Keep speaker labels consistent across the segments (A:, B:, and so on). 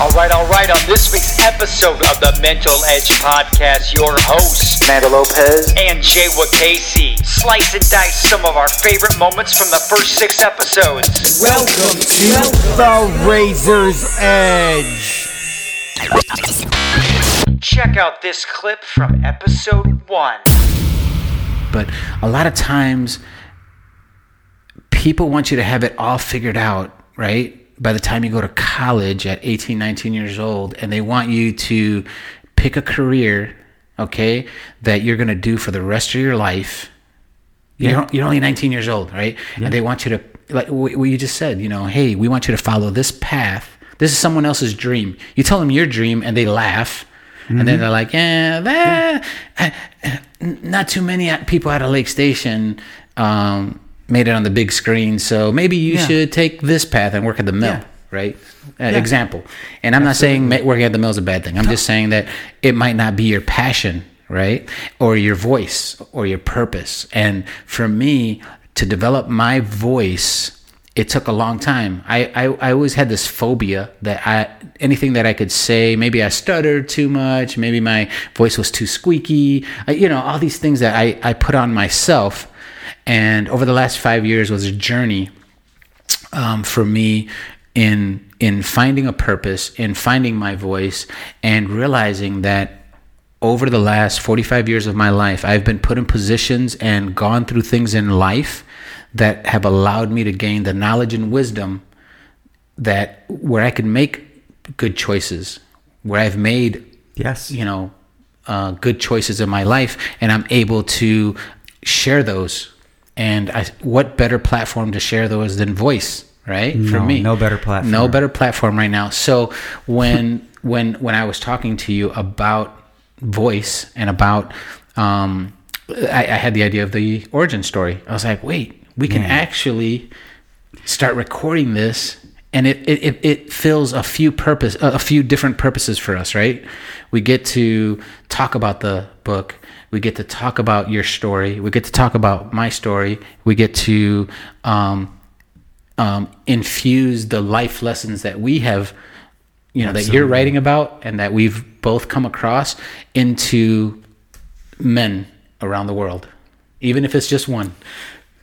A: All right, all right. On this week's episode of the Mental Edge Podcast, your hosts,
B: Fernando Lopez.
A: and Jay Wakasey, slice and dice some of our favorite moments from the first six episodes.
C: Welcome to the Razor's Edge.
A: Check out this clip from episode one.
D: But a lot of times, people want you to have it all figured out, right? By the time you go to college at 18, 19 years old, and they want you to pick a career, okay, that you're going to do for the rest of your life. You're, you're only 19 years old, right? And they want you to, like what you just said, you know, hey, we want you to follow this path. This is someone else's dream. You tell them your dream, and they laugh. And then they're like, yeah, that, uh, uh, not too many people at a lake station um, made it on the big screen. So maybe you
C: Yeah.
D: should take this path and work at the mill,
C: Yeah.
D: right? Uh, Example. And I'm not saying working at the mill is a bad thing. I'm just saying that it might not be your passion, right? Or your voice or your purpose. And for me to develop my voice, it took a long time. I, I, I always had this phobia that I anything that I could say, maybe I stuttered too much, maybe my voice was too squeaky, I, you know, all these things that I, I put on myself. And over the last five years was a journey um, for me in in finding a purpose, in finding my voice, and realizing that over the last 45 years of my life, I've been put in positions and gone through things in life that have allowed me to gain the knowledge and wisdom that where I can make good choices, where I've made
C: Yes.
D: you know uh, good choices in my life and i'm able to share those and I, what better platform to share those than voice right? For me.
C: no better platform.
D: no better platform right now. So when when when i was talking to you about voice and about um I, I had the idea of the origin story. I was like wait we can actually start recording this and it, it, it, it fills a few purpose a few different purposes for us right? We get to talk about the book we get to talk about your story we get to talk about my story we get to um, um, infuse the life lessons that we have you know that you're writing about and that we've both come across into men around the world even if it's just one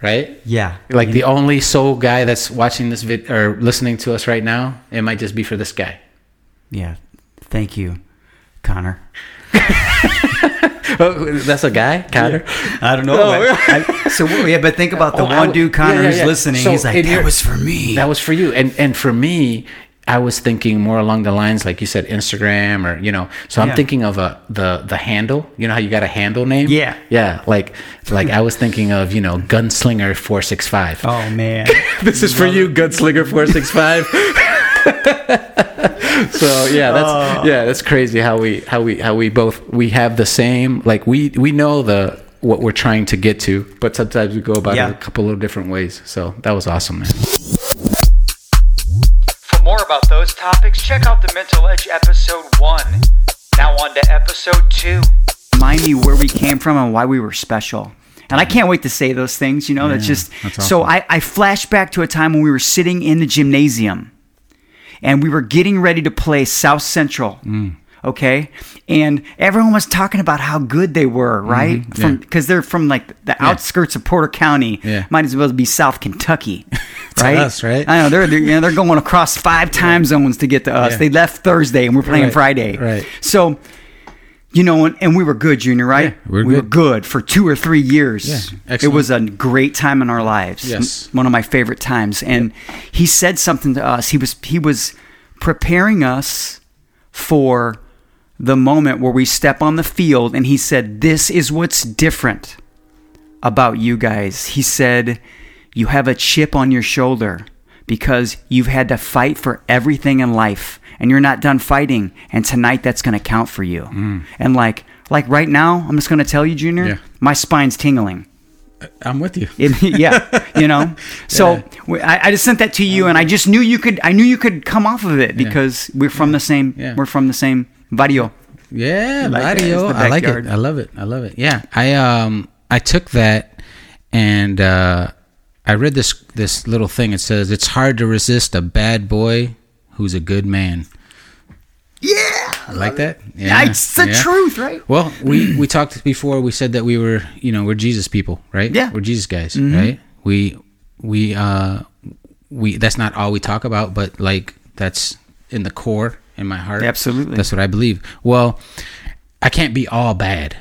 D: right
C: Yeah.
D: like the only soul guy that's watching this vid or listening to us right now, it might just be for this guy.
C: Yeah. Thank you, Connor.
D: Oh, that's a guy, Connor.
C: I don't know. but I- so yeah, but think about the
D: Oh,
C: one dude Connor
D: yeah, yeah,
C: who's listening.
D: So
C: He's like, that
D: your-
C: was for me.
D: That was for you, and and for me, I was thinking more along the lines like you said, Instagram or you know. So I'm
C: Yeah.
D: thinking of a the the handle. You know how you got a handle name?
C: Yeah.
D: yeah. Like like I was thinking of you know Gunslinger four six five.
C: oh man.
D: This is for you, Gunslinger four six five. So yeah, that's oh. yeah, that's crazy how we how we how we both we have the same like we we know the what we're trying to get to, but sometimes we go about
C: Yeah.
D: it a couple of different ways. So that was awesome, man.
A: For more about those topics, check out the Mental Edge episode one. Now on to episode two.
E: remind me where we came from and why we were special. And I can't wait to say those things, you know, that's just so I, I flash back to a time when we were sitting in the gymnasium and we were getting ready to play South Central.
D: Mm.
E: Okay. And everyone was talking about how good they were, right?
D: Mm-hmm.
E: From because they're from like the outskirts of Porter County.
D: Yeah.
E: Might as well be South Kentucky. right?
D: us, right?
E: I know they're, they're you know they're going across five time zones to get to us.
D: Yeah.
E: They left Thursday and we're playing
D: Right,
E: Friday.
D: right.
E: So you know, and, and we were good, Junior, right?
D: Yeah, we're
E: we were
D: good.
E: good for two or three years.
D: Yeah,
E: it was a great time in our lives.
D: Yes.
E: One of my favorite times. And he said something to us. He was he was preparing us for the moment where we step on the field, and he said, "This is what's different about you guys." He said, "You have a chip on your shoulder." Because you've had to fight for everything in life, and you're not done fighting. And tonight, that's going to count for you. And like, like right now, I'm just going to tell you, Junior,
D: Yeah.
E: my spine's tingling.
D: I'm with you.
E: Yeah, you know. So we- I, I just sent that to you, and I just knew you could. I knew you could come off of it because we're from the same.
D: Yeah.
E: We're from the same barrio.
D: Yeah,
E: Like that.
D: Mario.
E: It's the
D: I like it. I love it. I love it. Yeah. I um I took that and uh I read this this little thing. It says it's hard to resist a bad boy who's a good man.
E: Yeah.
D: I like that. Yeah,
E: It's the
D: yeah.
E: truth, right?
D: Well, we we talked before. We said that we were, you know, we're Jesus people, right?
E: Yeah. Mm-hmm.
D: we're Jesus guys, right? We we uh we that's not all we talk about, but like that's in the core in my heart.
E: Absolutely.
D: that's what I believe. Well, I can't be all bad.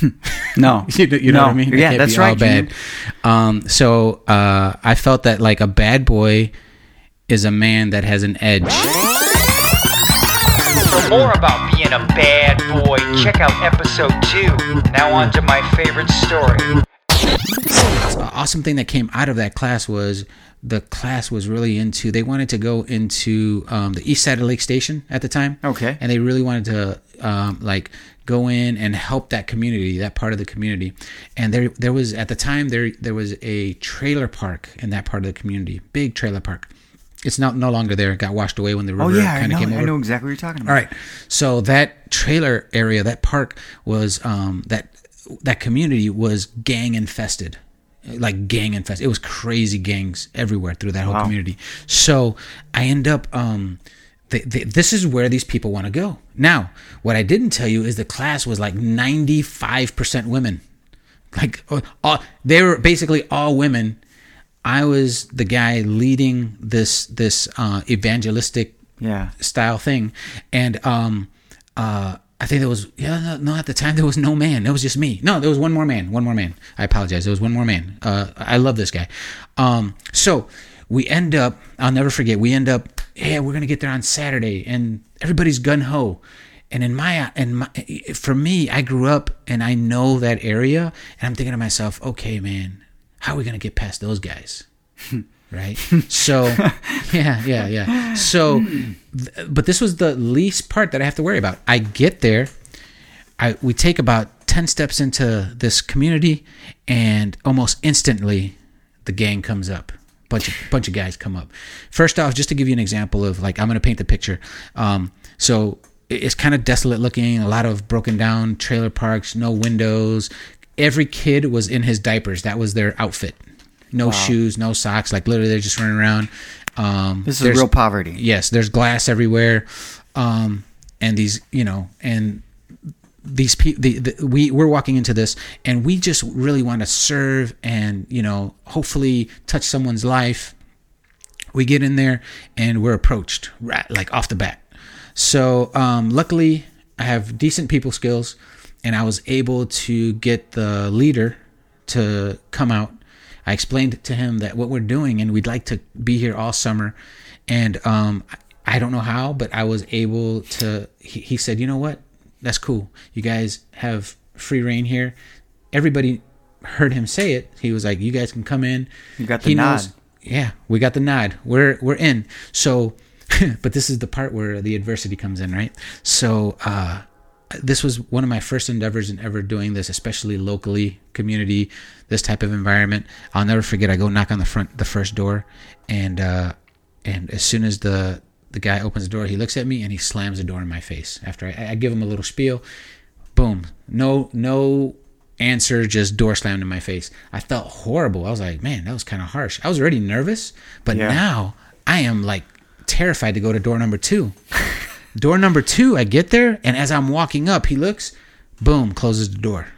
E: No.
D: You know, you know
E: No.
D: what I mean? I
E: Yeah,
D: can't
E: that's
D: be all
E: right.
D: bad. Um, so uh, I felt that like a bad boy is a man that has an edge.
A: For more about being a bad boy, check out episode 2. Now on to my favorite story.
D: The awesome thing that came out of that class was the class was really into they wanted to go into um, the east side of lake station at the time
E: Okay.
D: and they really wanted to um, like go in and help that community that part of the community and there there was at the time there there was a trailer park in that part of the community big trailer park it's not no longer there it got washed away when the river
E: Oh yeah,
D: kind of came over
E: I know exactly what you're talking about.
D: all right. So that trailer area, that park was um, that that community was gang infested, like gang infested. It was crazy gangs everywhere through that whole
E: Wow.
D: community. So I end up. Um, th th this is where these people want to go. Now, what I didn't tell you is the class was like ninety five percent women. Like, uh, all, they were basically all women. I was the guy leading this this uh, evangelistic
E: Yeah.
D: style thing. And um uh i think there was yeah no, no at the time there was no man. It was just me. No there was one more man one more man. I apologize. There was one more man. Uh i love this guy. Um so we end up i'll never forget we end up yeah we're gonna get there on saturday and everybody's gun-ho. And in my and my for me i grew up and i know that area and i'm thinking to myself okay man how are we gonna get past those guys right? So, yeah, yeah, yeah. So, th- but this was the least part that I have to worry about. I get there, I we take about ten steps into this community, and almost instantly, the gang comes up. Bunch of bunch of guys come up. First off, just to give you an example of like I'm gonna paint the picture. Um, so it's kind of desolate looking. A lot of broken down trailer parks, no windows. Every kid was in his diapers. That was their outfit. No shoes, no socks. Like literally, they're just running around. Um,
E: This is real poverty.
D: Yes, there's glass everywhere, um, and these, you know, and these people, the, the, we we're walking into this, and we just really want to serve and you know, hopefully touch someone's life. We get in there and we're approached right like off the bat. So um, luckily, I have decent people skills, and I was able to get the leader to come out. I explained to him that what we're doing, and we'd like to be here all summer. And um, I don't know how, but I was able to. He, he said, "You know what? That's cool. You guys have free reign here." Everybody heard him say it. He was like, "You guys can come in."
E: You got the
D: He
E: nod.
D: knows- yeah, we got the nod. We're we're in. So, but this is the part where the adversity comes in, right? So, uh, this was one of my first endeavors in ever doing this, especially locally, community, this type of environment. I'll never forget. I go knock on the front, the first door, and uh, and as soon as the the guy opens the door, he looks at me and he slams the door in my face. After I, I give him a little spiel, boom, no no answer, just door slammed in my face. I felt horrible. I was like, man, that was kind of harsh. I was already nervous, but
E: Yeah.
D: now I am like terrified to go to door number two. Door number two, I get there, and as I'm walking up, he looks, boom, closes the door.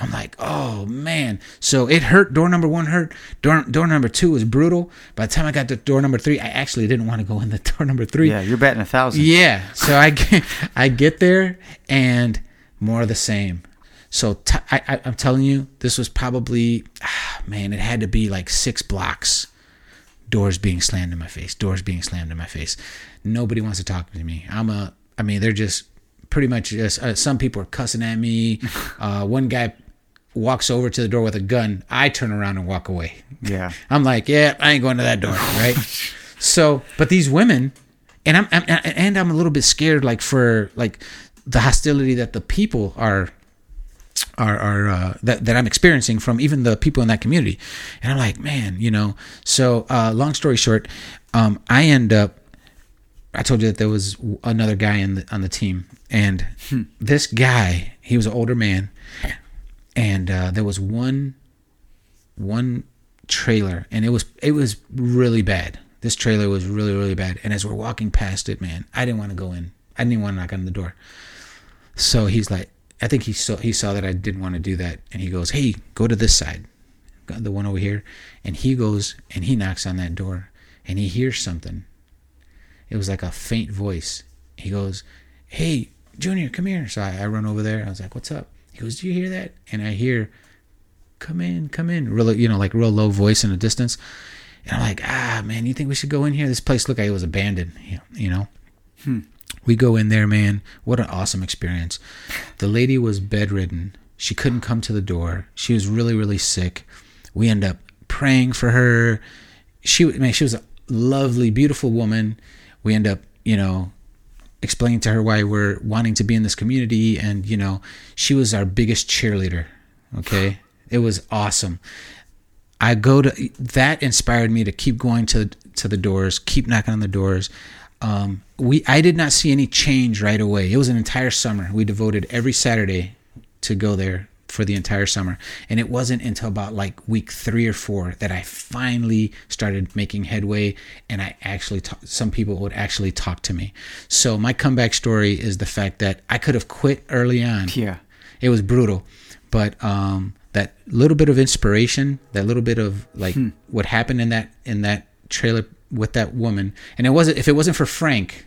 D: I'm like, oh man. So it hurt. Door number one hurt. Door, door number two was brutal. By the time I got to door number three, I actually didn't want to go in the door number three.
E: Yeah, you're betting a thousand.
D: Yeah. So I get, I get there and more of the same. So t- I, I, I'm telling you, this was probably, ah, man, it had to be like six blocks. Doors being slammed in my face. Doors being slammed in my face. Nobody wants to talk to me. I'm a. I mean, they're just pretty much just. Uh, some people are cussing at me. Uh, one guy walks over to the door with a gun. I turn around and walk away.
E: Yeah.
D: I'm like, yeah, I ain't going to that door, right? so, but these women, and I'm, I'm and I'm a little bit scared, like for like the hostility that the people are are are uh, that that I'm experiencing from even the people in that community, and I'm like, man, you know. So, uh, long story short, um, I end up. I told you that there was another guy in the, on the team, and this guy, he was an older man, and uh, there was one one trailer. And it was it was really bad. This trailer was really really bad. And as we're walking past it man i didn't want to go in. I didn't even want to knock on the door. So he's like, I think he saw he saw that I didn't want to do that, and he goes, "Hey, go to this side, the one over here." And he goes and he knocks on that door, and he hears something. It was like a faint voice. He goes, "Hey, Junior, come here." So I, I run over there. I was like, "What's up?" He goes, "Do you hear that?" And I hear, "Come in, come in," real you know like real low voice in the distance. And I'm like, "Ah, man, you think we should go in here? This place looked like it was abandoned, you know." We go in there, man. What an awesome experience. The lady was bedridden. She couldn't come to the door. She was really, really sick. We end up praying for her. She, man, she was a lovely, beautiful woman. We end up, you know, explaining to her why we're wanting to be in this community, and you know, she was our biggest cheerleader. Okay, it was awesome. I go to that inspired me to keep going to to the doors, keep knocking on the doors. Um, we I did not see any change right away. It was an entire summer. We devoted every Saturday to go there for the entire summer, and it wasn't until about like week three or four that I finally started making headway, and I actually ta- some people would actually talk to me. So my comeback story is the fact that I could have quit early on.
E: Yeah.
D: It was brutal, but um, that little bit of inspiration, that little bit of like what happened in that in that trailer with that woman, and it wasn't if it wasn't for Frank,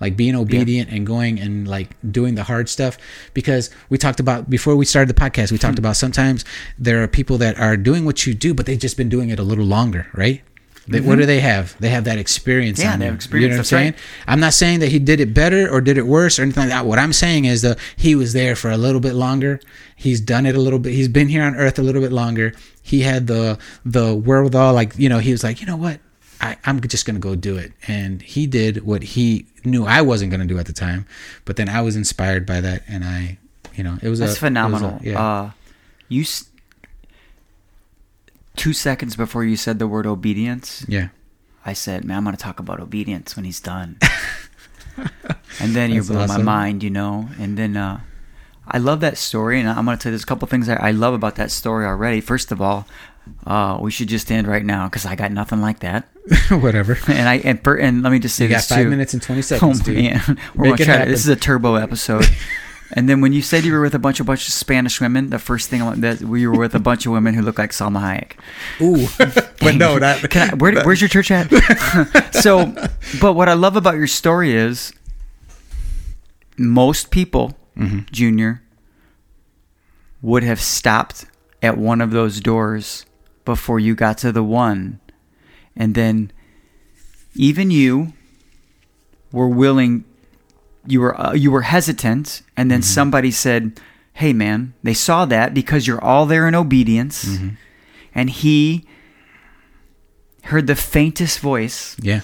D: like being obedient and going and like doing the hard stuff, because we talked about before we started the podcast, we talked hmm. about sometimes there are people that are doing what you do, but they've just been doing it a little longer, right? They, What mm-hmm. do they have? They have that experience.
E: Yeah, they have experience,
D: You know what I'm saying?
E: right.
D: I'm not saying that he did it better or did it worse or anything like that. What I'm saying is that he was there for a little bit longer. He's done it a little bit. He's been here on Earth a little bit longer. He had the the wherewithal, like you know, he was like, you know what, I, I'm just gonna go do it, and he did what he knew I wasn't gonna do at the time. But then I was inspired by that, and I, you know, it was
E: That's
D: a, it was a-
E: phenomenal.
D: yeah,
E: Uh, you s- two seconds before you said the word obedience,
D: yeah.
E: I said, "Man, I'm going to talk about obedience when he's done." and then you blew my mind, you know. And then uh, I love that story, and I'm going to tell you there's a couple things I love about that story already. First of all, uh, we should just end right now because I got nothing like that.
D: Whatever.
E: And I and, per, and let me just say
D: You got five
E: too.
D: minutes and 20 seconds,
E: Oh man, we're
D: Make
E: gonna try.
D: happen.
E: This is a turbo episode. and then when you said you were with a bunch of bunch of Spanish women, the first thing I want that we were with a bunch of women who look like Salma Hayek.
D: Ooh, but no, that.
E: Can I, where, where's your church at? so, but what I love about your story is most people,
D: Mm-hmm.
E: Junior, would have stopped at one of those doors before you got to the one. And then even you were willing you were uh, you were hesitant and then somebody said, "Hey man, they saw that because you're all there in obedience." And he heard the faintest voice
D: Yeah,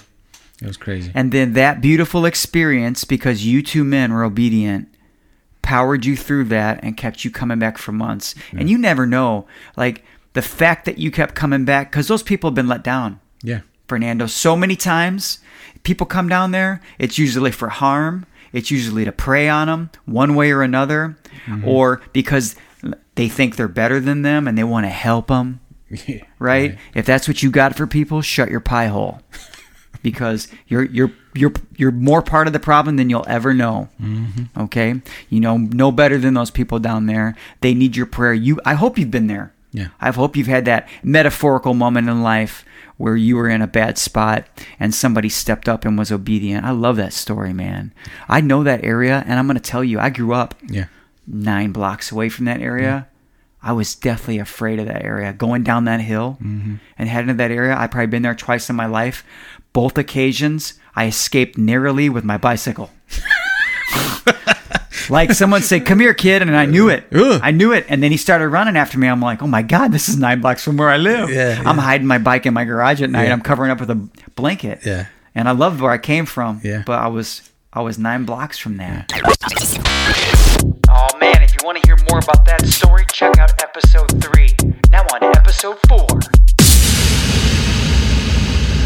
D: it was crazy.
E: and then that beautiful experience, because you two men were obedient, powered you through that and kept you coming back for months. And you never know, like the fact that you kept coming back, because those people have been let down,
D: Yeah,
E: Fernando, so many times. People come down there, it's usually for harm, it's usually to prey on them one way or another, or because they think they're better than them and they want to help them
D: yeah.
E: right? If that's what you got for people, shut your pie hole, because you're you're you're you're more part of the problem than you'll ever know.
D: Mm-hmm.
E: Okay, you know no better than those people down there. They need your prayer. You, I hope you've been there.
D: Yeah.
E: I hope you've had that metaphorical moment in life where you were in a bad spot and somebody stepped up and was obedient. I love that story, man. I know that area, and I'm going to tell you, I grew up
D: Yeah.
E: nine blocks away from that area. I was definitely afraid of that area. Going down that hill
D: Mm-hmm.
E: and heading to that area, I've probably been there twice in my life. Both occasions, I escaped narrowly with my bicycle. like someone said, "Come here, kid," and I knew it.
D: Ugh.
E: I knew it, and then he started running after me. I'm like, "Oh my god, this is nine blocks from where I live."
D: Yeah,
E: I'm
D: yeah.
E: hiding my bike in my garage at night.
D: Yeah.
E: I'm covering up with a blanket.
D: Yeah.
E: and I loved where I came from.
D: Yeah.
E: but I was I was nine blocks from that.
A: Oh man, if you want to hear more about that story, check out episode 3. Now on episode 4.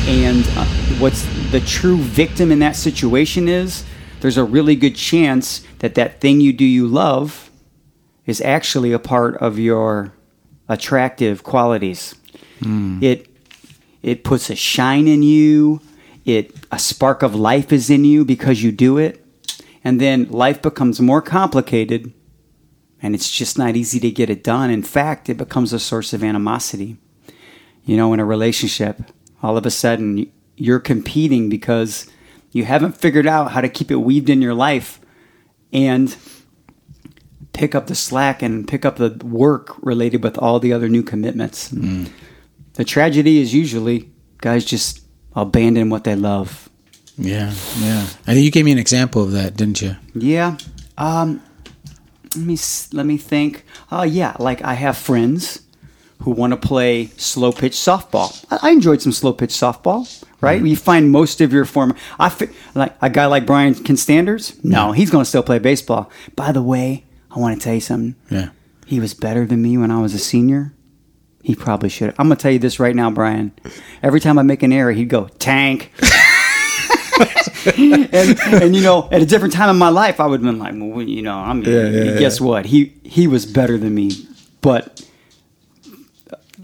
E: And uh, what's the true victim in that situation is there's a really good chance that that thing you do you love is actually a part of your attractive qualities. Hmm. It it puts a shine in you. It a spark of life is in you because you do it. And then life becomes more complicated and it's just not easy to get it done. In fact, it becomes a source of animosity. You know, in a relationship, all of a sudden you're competing because you haven't figured out how to keep it weaved in your life and pick up the slack and pick up the work related with all the other new commitments. The tragedy is usually guys just abandon what they love.
D: Yeah, yeah. I think you gave me an example of that, didn't you?
E: Yeah. Um, let me let me think. Oh yeah, like I have friends who want to play slow pitch softball. I, I enjoyed some slow pitch softball. Right, mm-hmm. you find most of your former. I fi- like a guy like Brian Constanders. No, he's going to still play baseball. By the way, I want to tell you something.
D: Yeah.
E: He was better than me when I was a senior. He probably should. I'm gonna tell you this right now, Brian. Every time I make an error, he'd go tank. and, and you know, at a different time in my life, I would have been like, well, you know, I'm.
D: yeah,
E: guess what? He he was better than me, but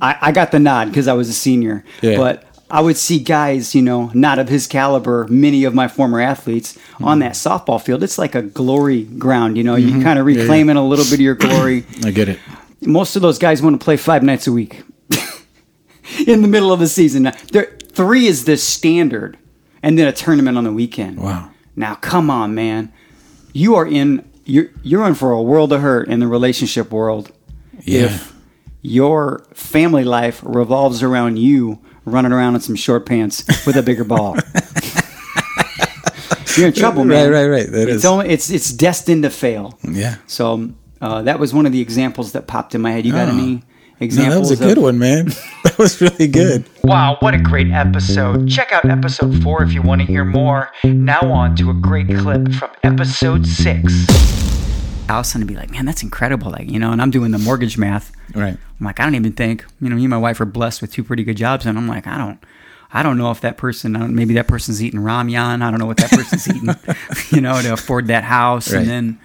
E: I, I got the nod because I was a senior.
D: Yeah.
E: But I would see guys, you know, not of his caliber, many of my former athletes on that softball field. It's like a glory ground, you know. You kind of
D: Mm-hmm. yeah.
E: reclaiming a little bit of your glory
D: I get it.
E: most of those guys want to play five nights a week in the middle of the season. There, three is the standard, and then a tournament on the weekend.
D: Wow.
E: Now, come on, man, you are in you're you're in for a world of hurt in the relationship world.
D: Yeah.
E: If your family life revolves around you running around in some short pants with a bigger ball. You're in trouble, man.
D: Right, right, right. That
E: it's
D: is-
E: only it's it's destined to fail.
D: Yeah.
E: So uh, that was one of the examples that popped in my head. You got
D: Oh.
E: any
D: No,
E: examples?
D: that was a good
E: of-
D: one, man. That was really good.
A: Wow, what a great episode. Check out episode 4 if you want to hear more. Now, on to a great clip from episode 6.
E: House and be like, man, that's incredible. Like, you know, and I'm doing the mortgage math.
D: Right.
E: I'm like, I don't even think, you know, me and my wife are blessed with two pretty good jobs, and I'm like, I don't, I don't know if that person, maybe that person's eating ramyun. I don't know what that person's eating, you know, to afford that house.
D: Right.
E: And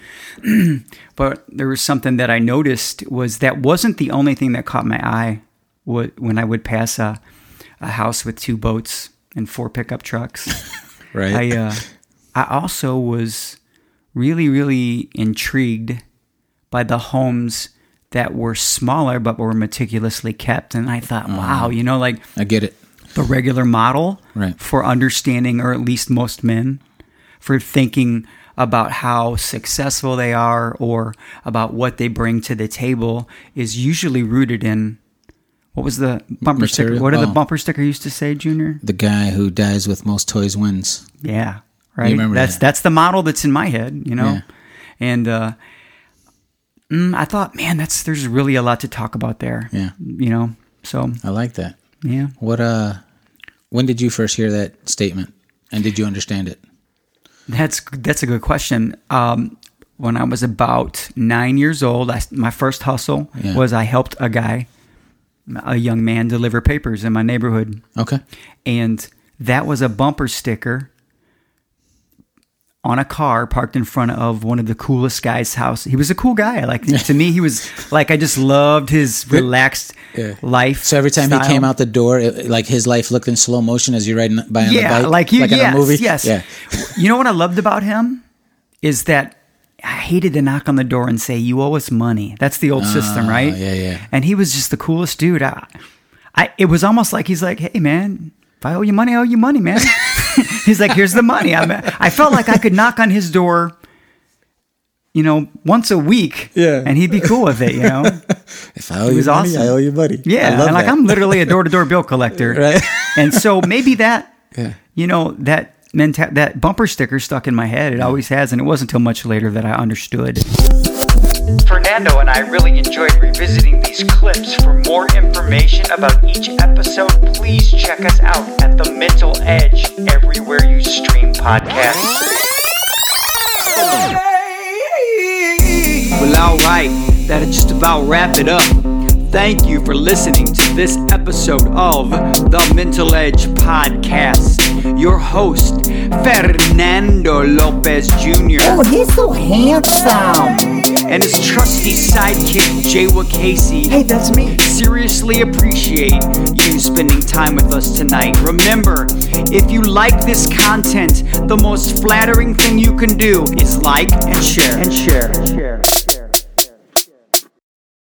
E: then, but there was something that I noticed was that wasn't the only thing that caught my eye. When I would pass a, a house with two boats and four pickup trucks.
D: Right.
E: I uh, I also was really really intrigued by the homes that were smaller but were meticulously kept, and I thought, uh-huh. wow, you know, like
D: I get it.
E: the regular model
D: Right.
E: for understanding, or at least most men, for thinking about how successful they are or about what they bring to the table is usually rooted in. What was the bumper sticker? What did the
D: Oh.
E: bumper sticker used to say, Junior?
D: The guy who dies with most toys wins.
E: Yeah, right. that's
D: that?
E: that's the model that's in my head, you know.
D: Yeah.
E: And uh, mm, I thought, man, that's there's really a lot to talk about there.
D: Yeah.
E: you know. So
D: I like that.
E: yeah,
D: What uh when did you first hear that statement? And did you understand it?
E: that's that's a good question. Um, when I was about nine years old, I, my first hustle
D: Yeah.
E: was I helped a guy, a young man, deliver papers in my neighborhood.
D: Okay.
E: and that was a bumper sticker on a car parked in front of one of the coolest guys' house. He was a cool guy. Like to me, he was like I just loved his relaxed
D: Yeah.
E: life.
D: So every time
E: style.
D: he came out the door, it, like his life looked in slow motion as you're riding by on
E: yeah,
D: the bike,
E: like you,
D: like
E: yes,
D: in a movie.
E: yes.
D: Yeah.
E: You know what I loved about him is that I hated to knock on the door and say, "You owe us money." That's the old system, right?
D: Ah, yeah, yeah.
E: And he was just the coolest dude. I, I, it was almost like he's like, "Hey, man, if I owe you money, I owe you money, man." he's like, "Here's the money." I, I felt like I could knock on his door, you know, once a week,
D: Yeah.
E: and he'd be cool with it, you know.
D: If I owe
E: It
D: you
E: was
D: money,
E: awesome.
D: I owe you money.
E: Yeah, and like. I'm literally a door to door bill collector,
D: Right.
E: And so maybe that,
D: Yeah.
E: you know, that menta- that bumper sticker stuck in my head. It always has, and it wasn't until much later that I understood.
A: Fernando and I really enjoyed revisiting these clips. For more information about each episode, please check us out at The Mental Edge everywhere you stream podcasts.
E: Well, all right, that'll just about wrap it up. Thank you for listening to this episode of the Mental Edge Podcast. Your host, Fernando Lopez Jr.
B: Oh, he's so handsome.
E: and his trusty sidekick, Jaywa Casey.
B: Hey, that's me.
E: Seriously appreciate you spending time with us tonight. Remember, if you like this content, the most flattering thing you can do is like and share.
B: And share. And share.